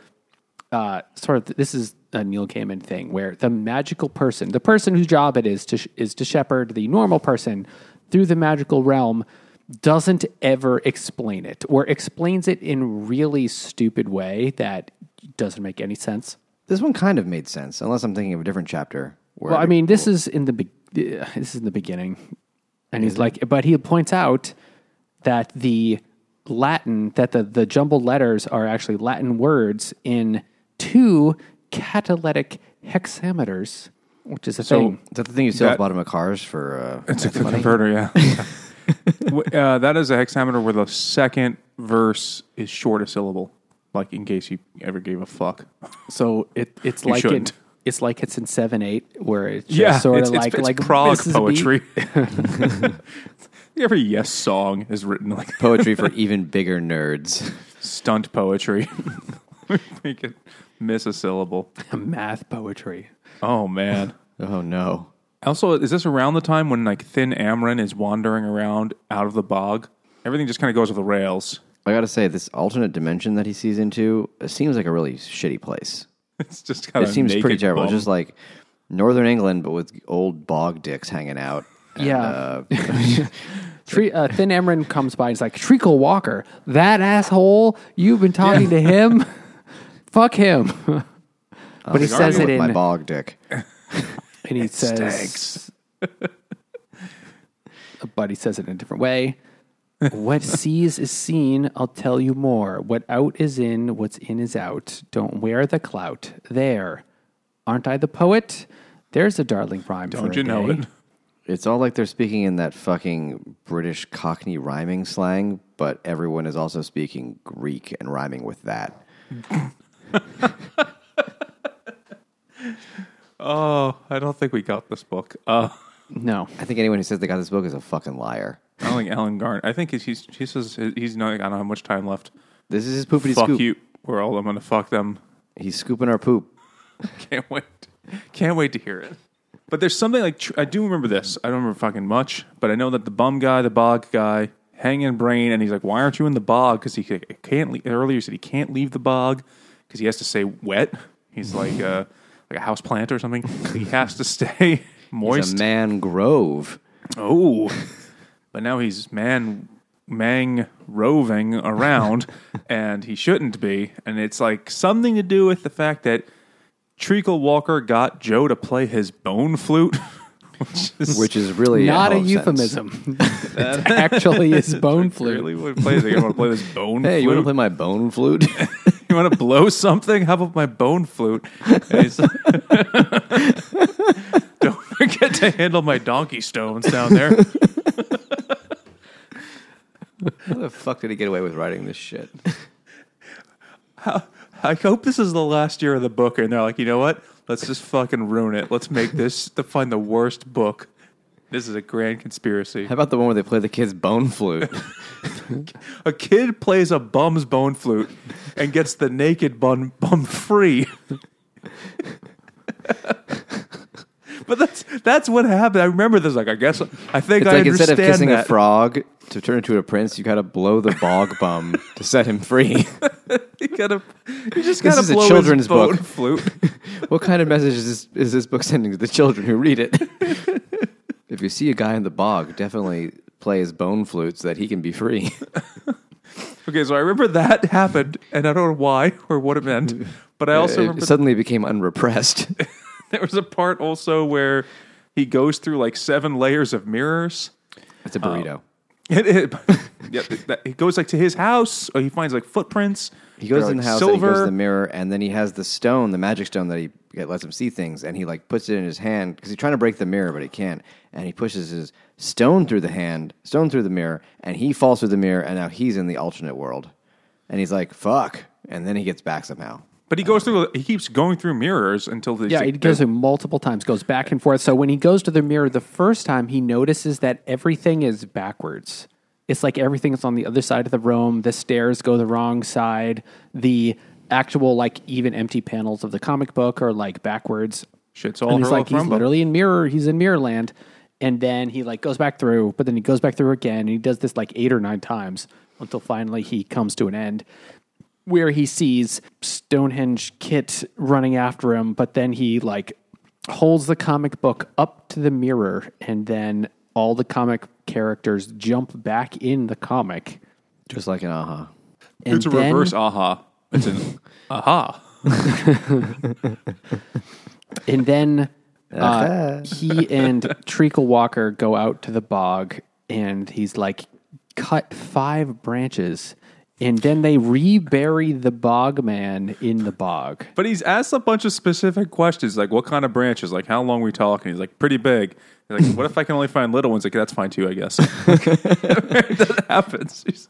uh, sort of this is a Neil Gaiman thing where the magical person, the person whose job it is to sh- is to shepherd the normal person through the magical realm, doesn't ever explain it or explains it in really stupid way that doesn't make any sense. This one kind of made sense, unless I'm thinking of a different chapter. Where Well, I mean, this is in the be- uh, this is in the beginning, and he's like, but he points out that the Latin that the the jumbled letters are actually Latin words in two catalytic hexameters, which is a thing. is that the thing you see at the bottom of cars for? Uh, It's a converter, yeah. (laughs) Uh, that is a hexameter where the second verse is short a syllable. Like in case you ever gave a fuck. So it it's like it, it's like it's in seven eight where it's just Yeah, sort it's, of it's, like it's like prog poetry. (laughs) (laughs) Every yes song is written like poetry for even bigger nerds. stunt poetry. Make it miss a syllable. (laughs) math poetry. Oh man. (laughs) Oh no! Also, is this around the time when like Thin Amren is wandering around out of the bog? Everything just kind of goes off the rails. I got to say, this alternate dimension that he sees into it seems like a really shitty place. (laughs) It's just kind It of seems pretty terrible. bum. Just like northern England, but with old bog dicks hanging out. And, Yeah. uh, Tre- uh, Thin Amren comes by and he's like, Treacle Walker, that asshole, you've been talking to him? Fuck him. but he says it in, my bog dick. (laughs) and he says, stinks. (laughs) but he says it in a different way. what (laughs) sees is seen, I'll tell you more. What out is in, what's in is out. Don't wear the clout. There. Aren't I the poet? There's a darling rhyme Don't a you know day. it? It's all like they're speaking in that fucking British Cockney rhyming slang, but everyone is also speaking Greek and rhyming with that. Oh, I don't think we got this book. Uh, No. I think anyone who says they got this book is a fucking liar. I don't think Alan Garn. I think he's, he's he says he's not. I don't know how much time left. This is his poopity fuck scoop. you. We're all. I'm gonna fuck them. He's scooping our poop. (laughs) Can't wait. Can't wait to hear it. But there's something like tr- I do remember this. I don't remember fucking much, but I know that the bum guy, the bog guy, hanging brain, and he's like, "Why aren't you in the bog?" Because he ca- can't. Le- earlier he said he can't leave the bog because he has to stay wet. He's like uh, like a house plant or something. He has to stay moist. (laughs) He's a man grove. Oh, but now he's man mang roving around, (laughs) and he shouldn't be. And it's like something to do with the fact that Treacle Walker got Joe to play his bone flute, (laughs) (laughs) which is Which is really Not a sentence. euphemism. (laughs) It actually is bone flute. really what he plays. Like, I want to play this bone Hey, you want to play my bone (laughs) flute? you want to blow something? How about my bone flute? Don't forget to handle my donkey stones down there. How the fuck did he get away with writing this shit? I hope this is the last year of the book, and they're like, you know what? Let's just fucking ruin it. Let's make this (laughs) to find the worst book. This is a grand conspiracy. How about the one where they play the kid's bone flute? (laughs) A kid plays a bum's bone flute and gets the naked bum bum free. (laughs) but that's that's what happened. I remember this. Like, I guess I think It's I like instead of kissing that. a frog to turn into a prince, you gotta blow the bog bum to set him free. (laughs) you gotta, you just gotta is a blow children's book. flute. (laughs) what kind of message is this, is this book sending to the children who read it? (laughs) if you see a guy in the bog, definitely play his bone flute so that he can be free. Okay, so I remember that happened, and I don't know why or what it meant, but I also it remember suddenly became unrepressed. (laughs) there was a part also where he goes through like seven layers of mirrors. It's a burrito. Um, (laughs) it, it, yeah, that, he goes like to his house. Or he finds like footprints. He goes in the like, house and he goes to the mirror, and then he has the stone, the magic stone that he that lets him see things, and he like puts it in his hand because he's trying to break the mirror, but he can't. And he pushes his stone through the hand, stone through the mirror, and he falls through the mirror, and now he's in the alternate world. And he's like, "Fuck!" And then he gets back somehow. But he goes through. He keeps going through mirrors until the Yeah, he goes through multiple times, goes back and forth. So when he goes to the mirror the first time, he notices that everything is backwards. It's like everything is on the other side of the room. The stairs go the wrong side. The actual, like, even empty panels of the comic book are like backwards. Shit's all and he's like, he's literally in mirror. He's in mirror land. And then he like goes back through, but then he goes back through again. And he does this like eight or nine times until finally he comes to an end where he sees Stonehenge Kit running after him, but then he like holds the comic book up to the mirror, and then all the comic characters jump back in the comic. Just like an aha. And It's a then- reverse aha. It's an (laughs) aha. (laughs) And then uh, he and Treacle Walker go out to the bog, and he's like, cut five branches. And then they rebury the bog man in the bog. But he's asked a bunch of specific questions, like what kind of branches, like how long are we talking. He's like pretty big. He's like, what if I can only find little ones? Like that's fine too, I guess. (laughs) that happens. He's,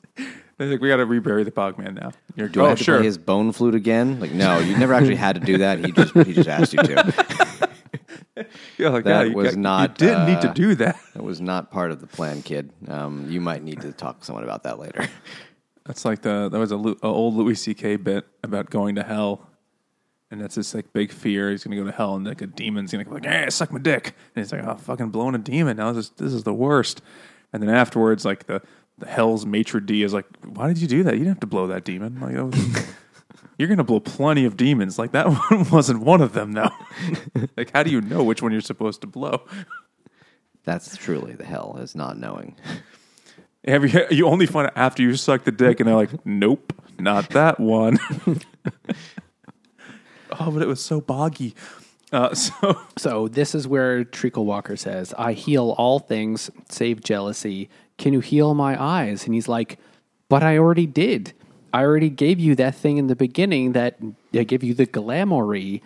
they're like, we got to rebury the bog man now. You're doing. I oh have to sure. play his bone flute again? Like, no, you never actually had to do that. He just he just asked you to. (laughs) yeah, like that yeah, was got- not, You didn't need to uh, do that. That was not part of the plan, kid. Um, you might need to talk to someone about that later. That's like the that was a, a old Louis C.K. bit about going to hell, and that's this like big fear. He's gonna go to hell, and like a demon's gonna go like, "Hey, suck my dick," and he's like, "Oh, fucking blowing a demon now. This this is the worst." And then afterwards, like the the hell's maitre d is like, "Why did you do that? You didn't have to blow that demon. Like, that was, (laughs) you're gonna blow plenty of demons. Like that (laughs) one wasn't one of them, though. (laughs) like, how do you know which one you're supposed to blow?" That's truly the hell is not knowing. Have you, you only find it after you suck the dick, and they're like, "Nope, not that one." (laughs) oh, but it was so boggy. Uh, (laughs) so So this is where Treacle Walker says, I heal all things save jealousy. Can you heal my eyes? And he's like, But I already did. I already gave you that thing in the beginning that I give you the glamoury,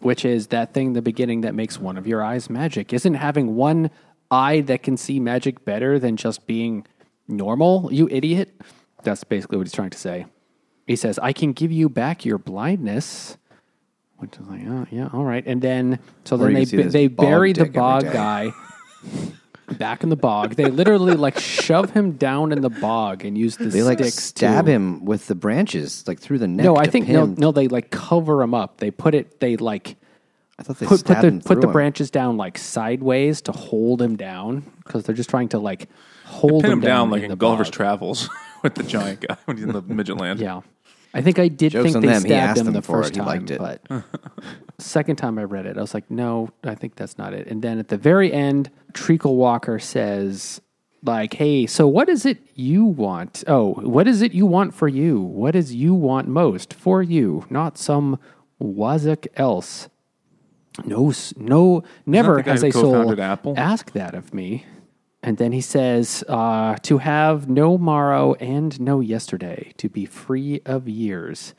which is that thing in the beginning that makes one of your eyes magic. Isn't having one eye that can see magic better than just being normal, you idiot? That's basically what he's trying to say. He says, I can give you back your blindness. Which is like, oh, yeah, all right. And then, so Or then you they can see bu- this they bog bury the dick every bog day. guy back in the bog. They literally like shove him down in the bog and use the They like sticks stab to, him with the branches, like through the neck. No, I to think pin no, him. no. They like cover him up. They put it. They like I thought they put put stabbed the him put the him. branches down like sideways to hold him down because they're just trying to like hold pin him down, down like in in Gulliver's bog. Travels (laughs) with the giant guy when he's in the midget land. Yeah. I think I did Joke's think on they them. He stabbed asked him them the for first it. He time, liked it. but (laughs) second time I read it, I was like, no, I think that's not it. And then at the very end, Treacle Walker says, like, hey, so what is it you want? Oh, what is it you want for you? What is you want most for you, not some Wozniak else? No, no, never the has a soul co-founded Apple? ask that of me. And then he says, uh, to have no morrow and no yesterday, to be free of years.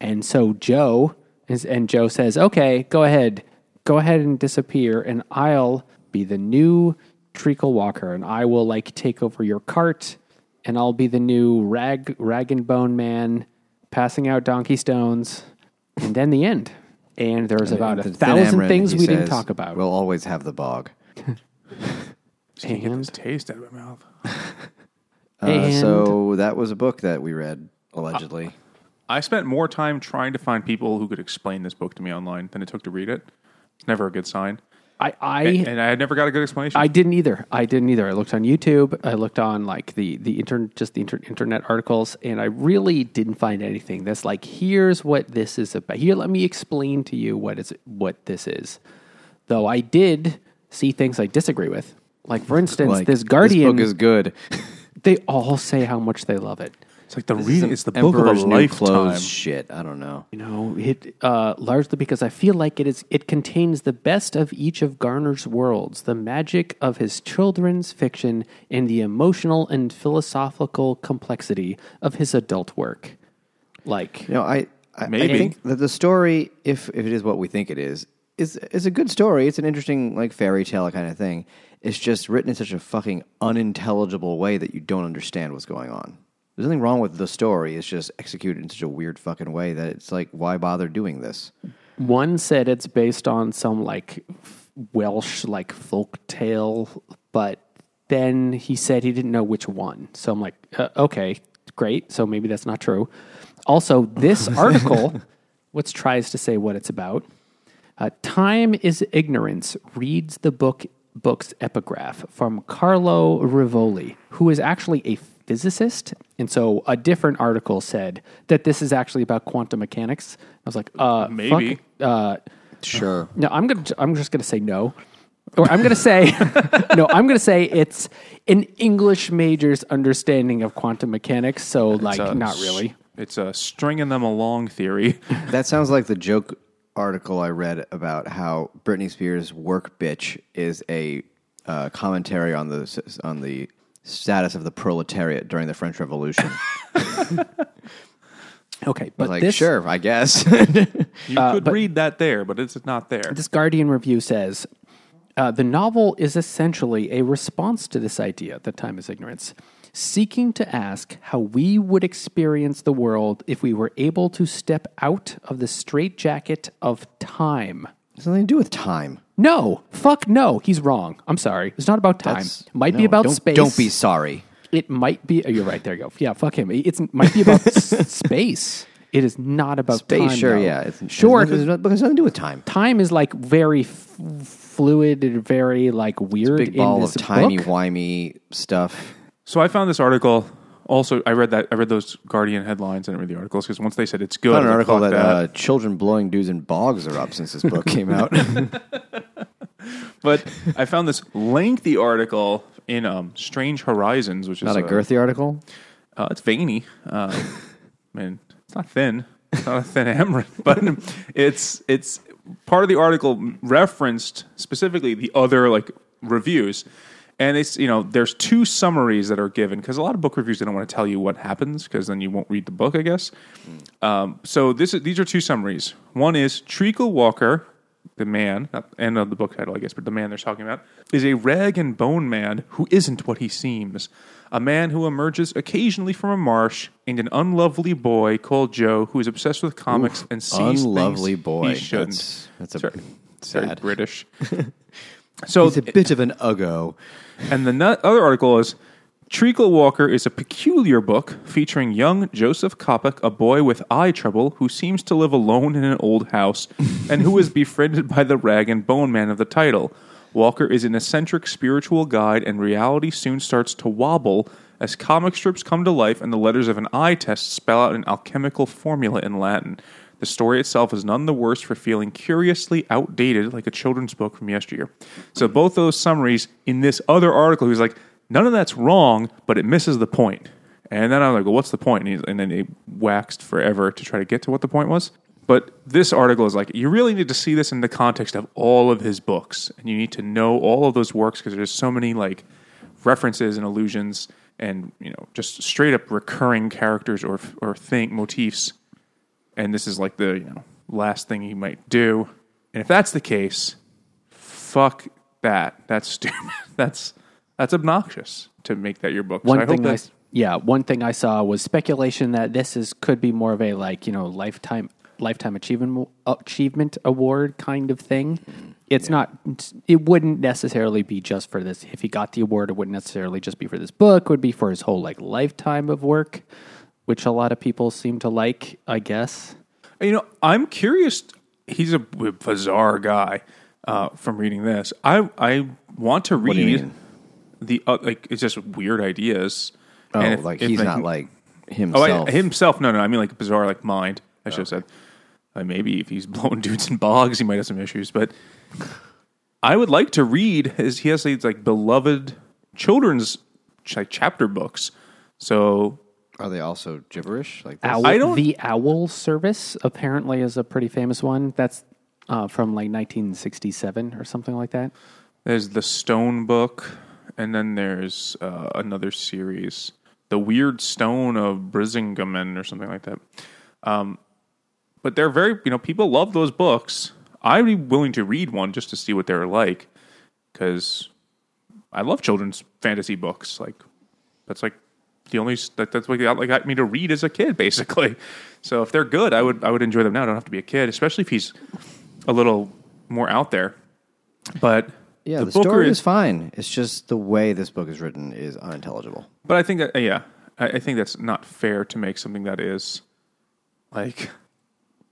And so Joe is, and Joe says, okay, go ahead, go ahead and disappear, and I'll be the new treacle walker, and I will like take over your cart, and I'll be the new rag rag and bone man, passing out donkey stones, and then the end. And there's about a thousand things we didn't talk about. We'll always have the bog. (laughs) Just can't get this taste out of my mouth. (laughs) Uh, so that was a book that we read allegedly. I spent more time trying to find people who could explain this book to me online than it took to read it. It's never a good sign. I, I And, and I had never got a good explanation. I didn't either. I didn't either. I looked on YouTube. I looked on like the the internet, just the inter- internet articles, and I really didn't find anything that's like, here's what this is about. Here, let me explain to you what is what this is. Though I did see things I disagree with. Like for instance, Like, this Guardian. book is good. (laughs) they all say how much they love it. it's like the This reading. isn't It's the book of a Emperor's New lifetime. Clothes shit. I don't know. You know, it uh, largely because I feel like it is. It contains the best of each of Garner's worlds: the magic of his children's fiction and the emotional and philosophical complexity of his adult work. Like, You know, I I, I Maybe. think that the story, if if it is what we think it is, is is a good story. It's an interesting like fairy tale kind of thing. It's just written in such a fucking unintelligible way that you don't understand what's going on. There's nothing wrong with the story. It's just executed in such a weird fucking way that it's like, why bother doing this? one said it's based on some like Welsh like folk tale, but then he said he didn't know which one. So I'm like, uh, okay, great. So maybe that's not true. Also, this (laughs) article, which tries to say what it's about, uh, "Time is ignorance." Reads the book book's epigraph from Carlo Rovelli, who is actually a physicist. And so a different article said that this is actually about quantum mechanics. I was like, uh, Maybe. fuck, uh, Sure. no, I'm gonna. I'm just gonna say no, or I'm gonna say (laughs) no. I'm gonna say it's an English major's understanding of quantum mechanics. So, like, a not really. It's a stringing them along theory. That sounds like the joke article I read about how Britney Spears' "Work Bitch" is a uh, commentary on the on the status of the proletariat during the French Revolution. (laughs) Okay, But but like, this sure, I guess. (laughs) You could read that there, but it's not there. This Guardian review says uh, the novel is essentially a response to this idea that time is ignorance, seeking to ask how we would experience the world if we were able to step out of the straitjacket of time. Something to do with time. No, fuck no, he's wrong. I'm sorry. It's not about time. That's- It might be no, about don't, space. Don't be sorry. It might be. Oh, you're right. There you go. Yeah, fuck him. It's, it might be about s- (laughs) space. It is not about Space, time. sure, though. yeah. It's, sure. It's, not- but it's nothing to do with time. time is like very f- fluid and very like weird Big ball in of this timey book. wimey stuff. So I found this article. Also, I read that I read those Guardian headlines. I didn't read the articles because once they said it's good, I found an I article like, that, uh, children blowing dudes in bogs are up since this book came out. (laughs) (laughs) But I found this lengthy article in um, Strange Horizons, which is Not a girthy article. Uh, it's veiny. Uh, I mean, it's not thin. It's not a thin hammer, (laughs) but it's it's part of the article referenced specifically the other like reviews, and it's you know there's two summaries that are given because a lot of book reviews they don't want to tell you what happens because then you won't read the book, I guess. Um, so this is, these are two summaries. One is Treacle Walker, the man, not end of the book title, I guess, but the man they're talking about is a rag and bone man who isn't what he seems. A man who emerges occasionally from a marsh, and an unlovely boy called Joe who is obsessed with comics and sees Unlovely things boy. he shouldn't. That's, that's a Sorry. Very. British. (laughs) so He's a bit of an uggo. and the no- other article is Treacle Walker is a peculiar book featuring young Joseph Coppock, a boy with eye trouble who seems to live alone in an old house (laughs) and who is befriended by the rag and bone man of the title. Walker is an eccentric spiritual guide, and reality soon starts to wobble as comic strips come to life and the letters of an eye test spell out an alchemical formula in Latin. The story itself is none the worse for feeling curiously outdated like a children's book from yesteryear. So, both those summaries in this other article, he was like, none of that's wrong, but it misses the point. And then I'm like, well, what's the point? And, and then he waxed forever to try to get to what the point was. But this article is like, you really need to see this in the context of all of his books. And you need to know all of those works because there's so many like references and allusions and, you know, just straight up recurring characters or, or think motifs and this is like the you know last thing he might do. And if that's the case, fuck that. That's stupid. (laughs) That's that's obnoxious to make that your book. One so thing I, yeah, one thing I saw was speculation that this is could be more of a like you know lifetime lifetime achievement achievement award kind of thing. Mm, it's not. It wouldn't necessarily be just for this. If he got the award, it wouldn't necessarily just be for this book. It would be for his whole like lifetime of work, which a lot of people seem to like. I guess. you know I'm curious. He's a bizarre guy. Uh, from reading this, I I want to read the uh, like it's just weird ideas. Oh, And if- like if he's they not can- like Oh, himself. I, himself? No, no. I mean like bizarre, like mind. I should have said. Uh, maybe if he's (laughs) blowing dudes in bogs, he might have some issues. But I would like to read his. He has these like beloved children's ch- chapter books. So Are they also gibberish? Like this? Owl, I don't- the Owl Service apparently is a pretty famous one. That's uh, from like 1967 or something like that. there's the Stone book, and then there's uh, another series, the Weird Stone of Brisingamen, or something like that. Um, but they're very, you know, people love those books. I'd be willing to read one just to see what they're like, because I love children's fantasy books. Like that's like the only that, that's what got, like got me to read as a kid, basically. So if they're good, I would I would enjoy them now. I don't have to be a kid, especially if he's a little more out there. But yeah, the, Booker story is fine. It's just the way this book is written is unintelligible. But I think that yeah, I, I think that's not fair to make something that is like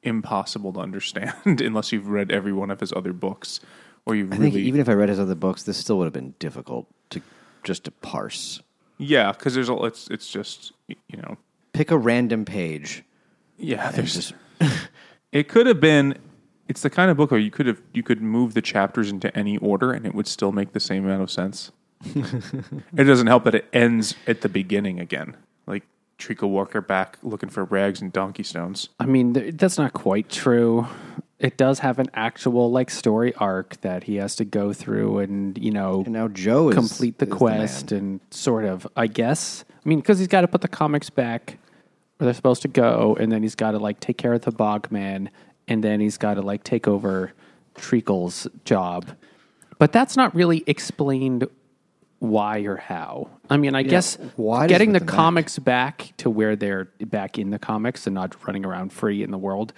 impossible to understand (laughs) unless you've read every one of his other books or you I really think even if I read his other books, this still would have been difficult to just to parse. Yeah because there's a it's it's just you know Pick a random page. yeah there's just (laughs) it could have been it's the kind of book where you could have you could move the chapters into any order and it would still make the same amount of sense. (laughs) it doesn't help that it ends at the beginning again. Like Treacle Walker back looking for rags and donkey stones. I mean, th- that's not quite true. It does have an actual like story arc that he has to go through and you know And now Joe is complete the quest man. and sort of, I guess. I mean, because he's got to put the comics back where they're supposed to go, and then he's got to like take care of the Bogman, and then he's got to like take over Treacle's job. But that's not really explained why or how. I mean, I guess why getting the the comics back to where they're back in the comics and not running around free in the world.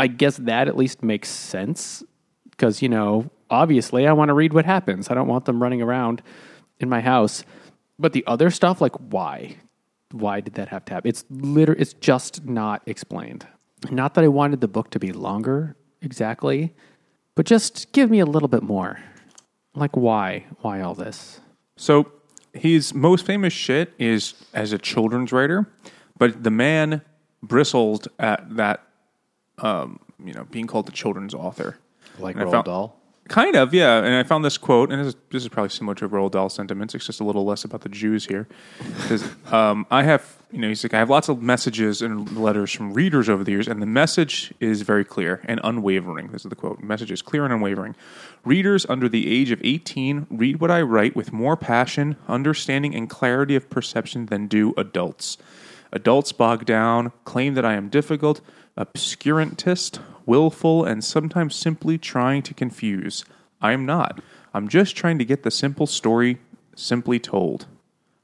I guess that at least makes sense because you know, obviously, I want to read what happens. I don't want them running around in my house. But the other stuff, like why, why did that have to happen? It's liter- It's just not explained. Not that I wanted the book to be longer exactly, but just give me a little bit more. Like why? Why all this? So his most famous shit is as a children's writer, but the man bristled at that, um, you know, being called the children's author. Like And Roald found- Dahl. Kind of, yeah. And I found this quote, and this is, this is probably similar to Roald Dahl sentiments. It's just a little less about the Jews here. Says, (laughs) um, I have, you know, he's like, I have lots of messages and letters from readers over the years, and the message is very clear and unwavering. This is the quote. Message is clear and unwavering. Readers under the age of 18 read what I write with more passion, understanding, and clarity of perception than do adults. Adults bog down, claim that I am difficult, obscurantist, willful, and sometimes simply trying to confuse. I am not. I'm just trying to get the simple story simply told.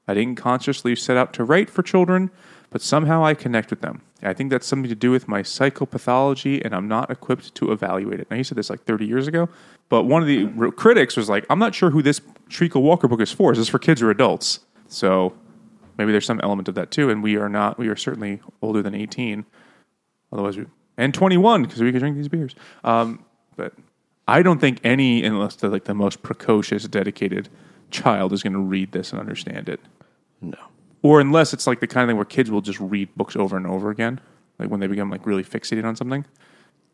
I didn't consciously set out to write for children, but somehow I connect with them. I think that's something to do with my psychopathology, and I'm not equipped to evaluate it. Now, he said this like 30 years ago, but one of the critics was like, I'm not sure who this Treacle Walker book is for. Is this for kids or adults? So maybe there's some element of that too, and we are not, we are certainly older than 18. Otherwise, we, and 21 because we could drink these beers. Um, but I don't think any, unless the like the most precocious, dedicated child, is going to read this and understand it. No. Or unless it's like the kind of thing where kids will just read books over and over again, like when they become like really fixated on something,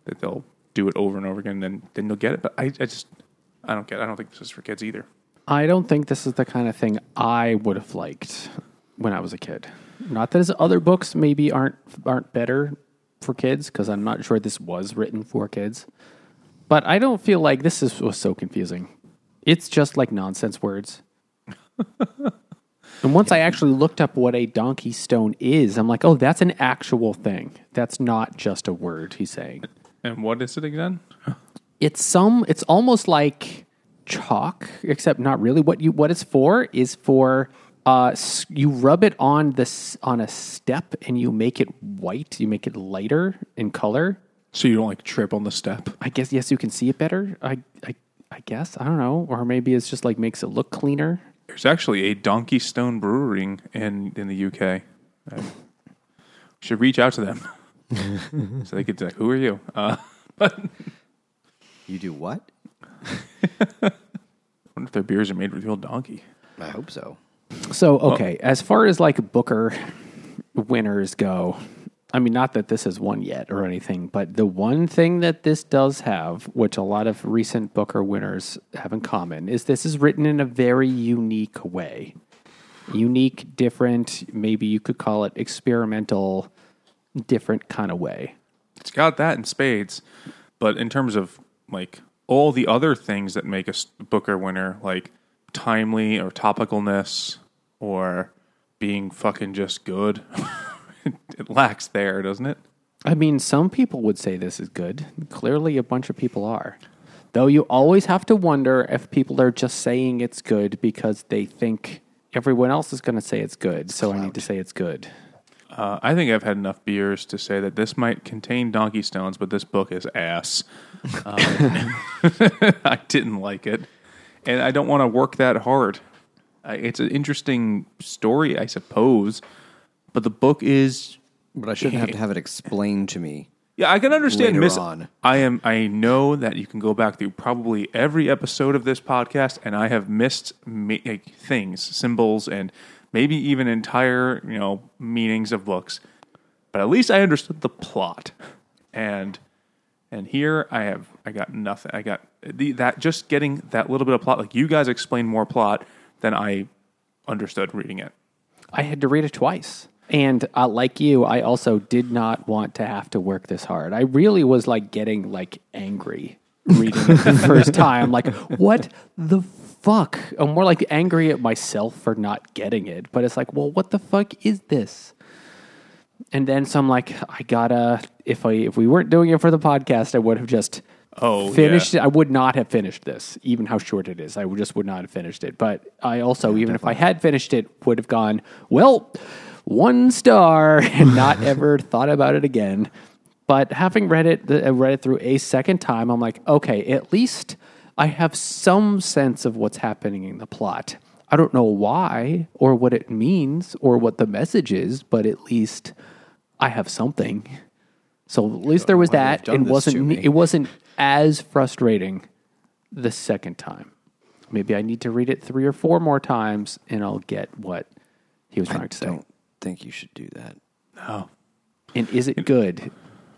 that they'll do it over and over again, then then they'll get it. But I, I just I don't get. it. I don't think this is for kids either. I don't think this is the kind of thing I would have liked when I was a kid. Not that his other books maybe aren't aren't better for kids because I'm not sure this was written for kids. But I don't feel like this is, was so confusing. It's just like nonsense words. and once I actually looked up what a donkey stone is, I'm like, oh, that's an actual thing. That's not just a word he's saying And what is it again? it's some it's almost like chalk except not really what you what it's for is for uh you rub it on this on a step and you make it white you make it lighter in color So you don't like trip on the step. i guess yes you can see it better i i, I guess i don't know or maybe it's just like makes it look cleaner There's actually a Donkey Stone Brewing in in the UK. We should reach out to them (laughs) so they could say, "Who are you?" Uh, (laughs) but You do what? (laughs) wonder if their beers are made with real donkey. I hope so. So okay as far as like booker winners go i mean not that this has won yet or anything but the one thing that this does have which a lot of recent booker winners have in common is this is written in a very unique way. Unique different maybe you could call it experimental different kind of way. It's got that in spades, but in terms of like all the other things that make a Booker winner, like timely or topicalness or being fucking just good, (laughs) it lacks there, doesn't it? I mean, some people would say this is good. Clearly, a bunch of people are. Though you always have to wonder if people are just saying it's good because they think everyone else is going to say it's good. so I need to say it's good. Uh, I think I've had enough beers to say that this might contain donkey stones, but this book is ass. Um, (laughs) I didn't like it, and I don't want to work that hard. I, it's an interesting story, I suppose, but the book is. But I shouldn't have to have it explained to me. Yeah, I can understand. Miss, on. I am. I know that you can go back through probably every episode of this podcast, and I have missed ma- like, things, symbols, and maybe even entire you know meanings of books. But at least I understood the plot, and and here I have. I got nothing. I got the, that just getting that little bit of plot. Like you guys explained more plot than I understood reading it. I had to read it twice. And uh, like you, I also did not want to have to work this hard. I really was like getting like angry reading it the first (laughs) time. Like, what the fuck? I'm more like angry at myself for not getting it. But it's like, well, what the fuck is this? And then so I'm like, I gotta. If I if we weren't doing it for the podcast, I would have just Oh, finished yeah. it. I would not have finished this, even how short it is. I just would not have finished it. But I also, even if I had finished it, would have gone well, one star, (laughs) and not (laughs) ever thought about it again. But having read it, uh, read it through a second time, I'm like, okay, at least I have some sense of what's happening in the plot. I don't know why or what it means or what the message is, but at least I have something. So at least there was that. done It wasn't. me. It wasn't as frustrating the second time. Maybe I need to read it three or four more times, and I'll get what he was I trying to say. I don't think you should do that. No. And is it good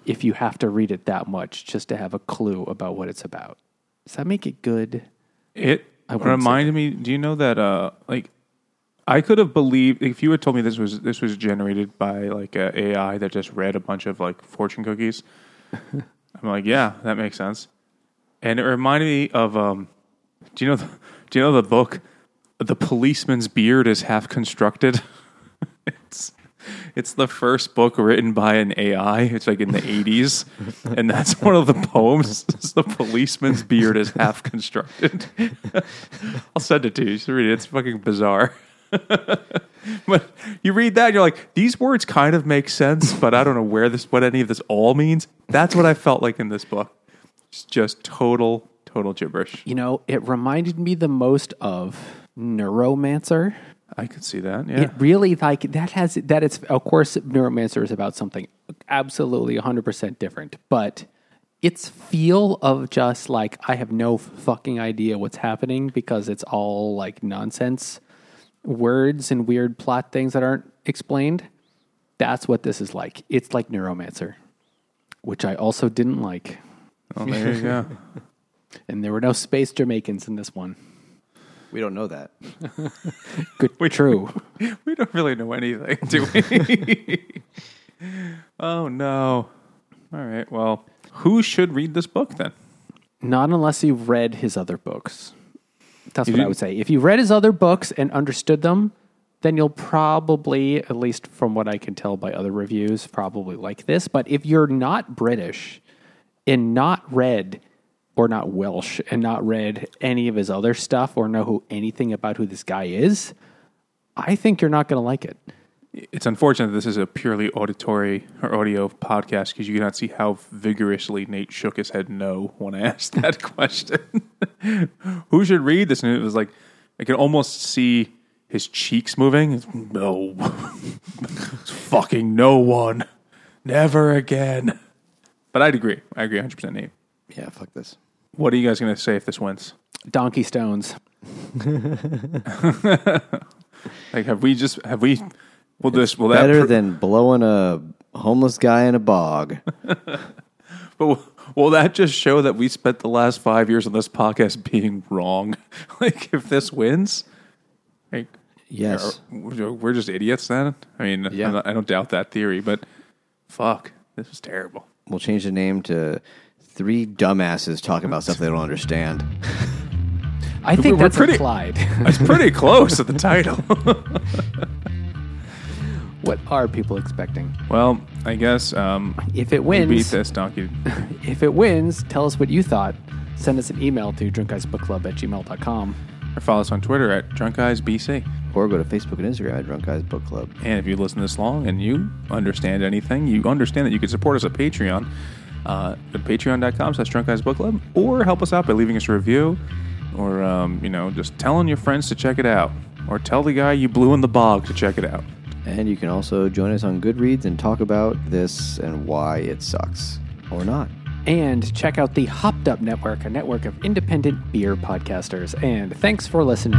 if you have to read it that much just to have a clue about what it's about? Does that make it good? It I wouldn't say reminded me. Do you know that? Uh, like, I could have believed if you had told me this was this was generated by like a AI that just read a bunch of like fortune cookies. (laughs) I'm like, yeah, that makes sense. And it reminded me of um, do you know the, do you know the book, The Policeman's Beard is Half Constructed. (laughs) it's it's the first book written by an AI. It's like in the (laughs) 80s. And that's one of the poems. It's the policeman's beard is half constructed. I'll send it to you. You should read it. It's fucking bizarre. (laughs) but you read that, and you're like, these words kind of make sense, but I don't know where this, what any of this all means. That's what I felt like in this book. It's just total, total gibberish. You know, it reminded me the most of Neuromancer. I could see that. Yeah. It really like that has that it's of course Neuromancer is about something absolutely 100% different, but its feel of just like I have no fucking idea what's happening because it's all like nonsense words and weird plot things that aren't explained. That's what this is like. It's like Neuromancer, which I also didn't like. oh, there you go. (laughs) And there were no space Jamaicans in this one. We don't know that. (laughs) Good, we, true. (laughs) we don't really know anything, do we? oh no. All right. Well, who should read this book then? Not unless you've read his other books. That's what I would say. If you read his other books and understood them, then you'll probably, at least from what I can tell by other reviews, probably like this. But if you're not British and not read or not Welsh and not read any of his other stuff or know who anything about who this guy is, I think you're not going to like it. It's unfortunate that this is a purely auditory or audio podcast because you cannot see how vigorously Nate shook his head no when I (laughs) asked that question. (laughs) Who should read this? And it was like, I can almost see his cheeks moving. It's, no. It's (laughs) fucking no one. Never again. But I'd agree. I agree 100% Nate. Yeah, fuck this. What are you guys going to say if this wins? Donkey Stones. Like, have we just, have we, will this, will Better pr- than blowing a homeless guy in a bog. (laughs) But will- will that just show that we spent the last five years on this podcast being wrong? (laughs) like, if this wins, like, Yes. are- we're just idiots then. I mean, Yeah. I'm not- I don't doubt that theory, but fuck, this is terrible. We'll change the name to Three Dumbasses Talking About Stuff They Don't Understand. I think we're that's pretty- implied. It's pretty (laughs) close to the title. What are people expecting? well, I guess um, If it we beat wins, this donkey. (laughs) If it wins, tell us what you thought. Send us an email to drunkguysbookclub at gmail.com. or follow us on Twitter at Drunk Guys BC. Or go to Facebook and Instagram at Drunk Guys Book Club. And if you listen this long and you understand anything, you understand that you can support us at Patreon. Uh, at patreon.com slash drunk guys book club or help us out by leaving us a review or um, you know just telling your friends to check it out or tell the guy you blew in the bog to check it out And you can also join us on Goodreads and talk about this and why it sucks. Or not. And check out the Hopped Up Network, a network of independent beer podcasters. And thanks for listening.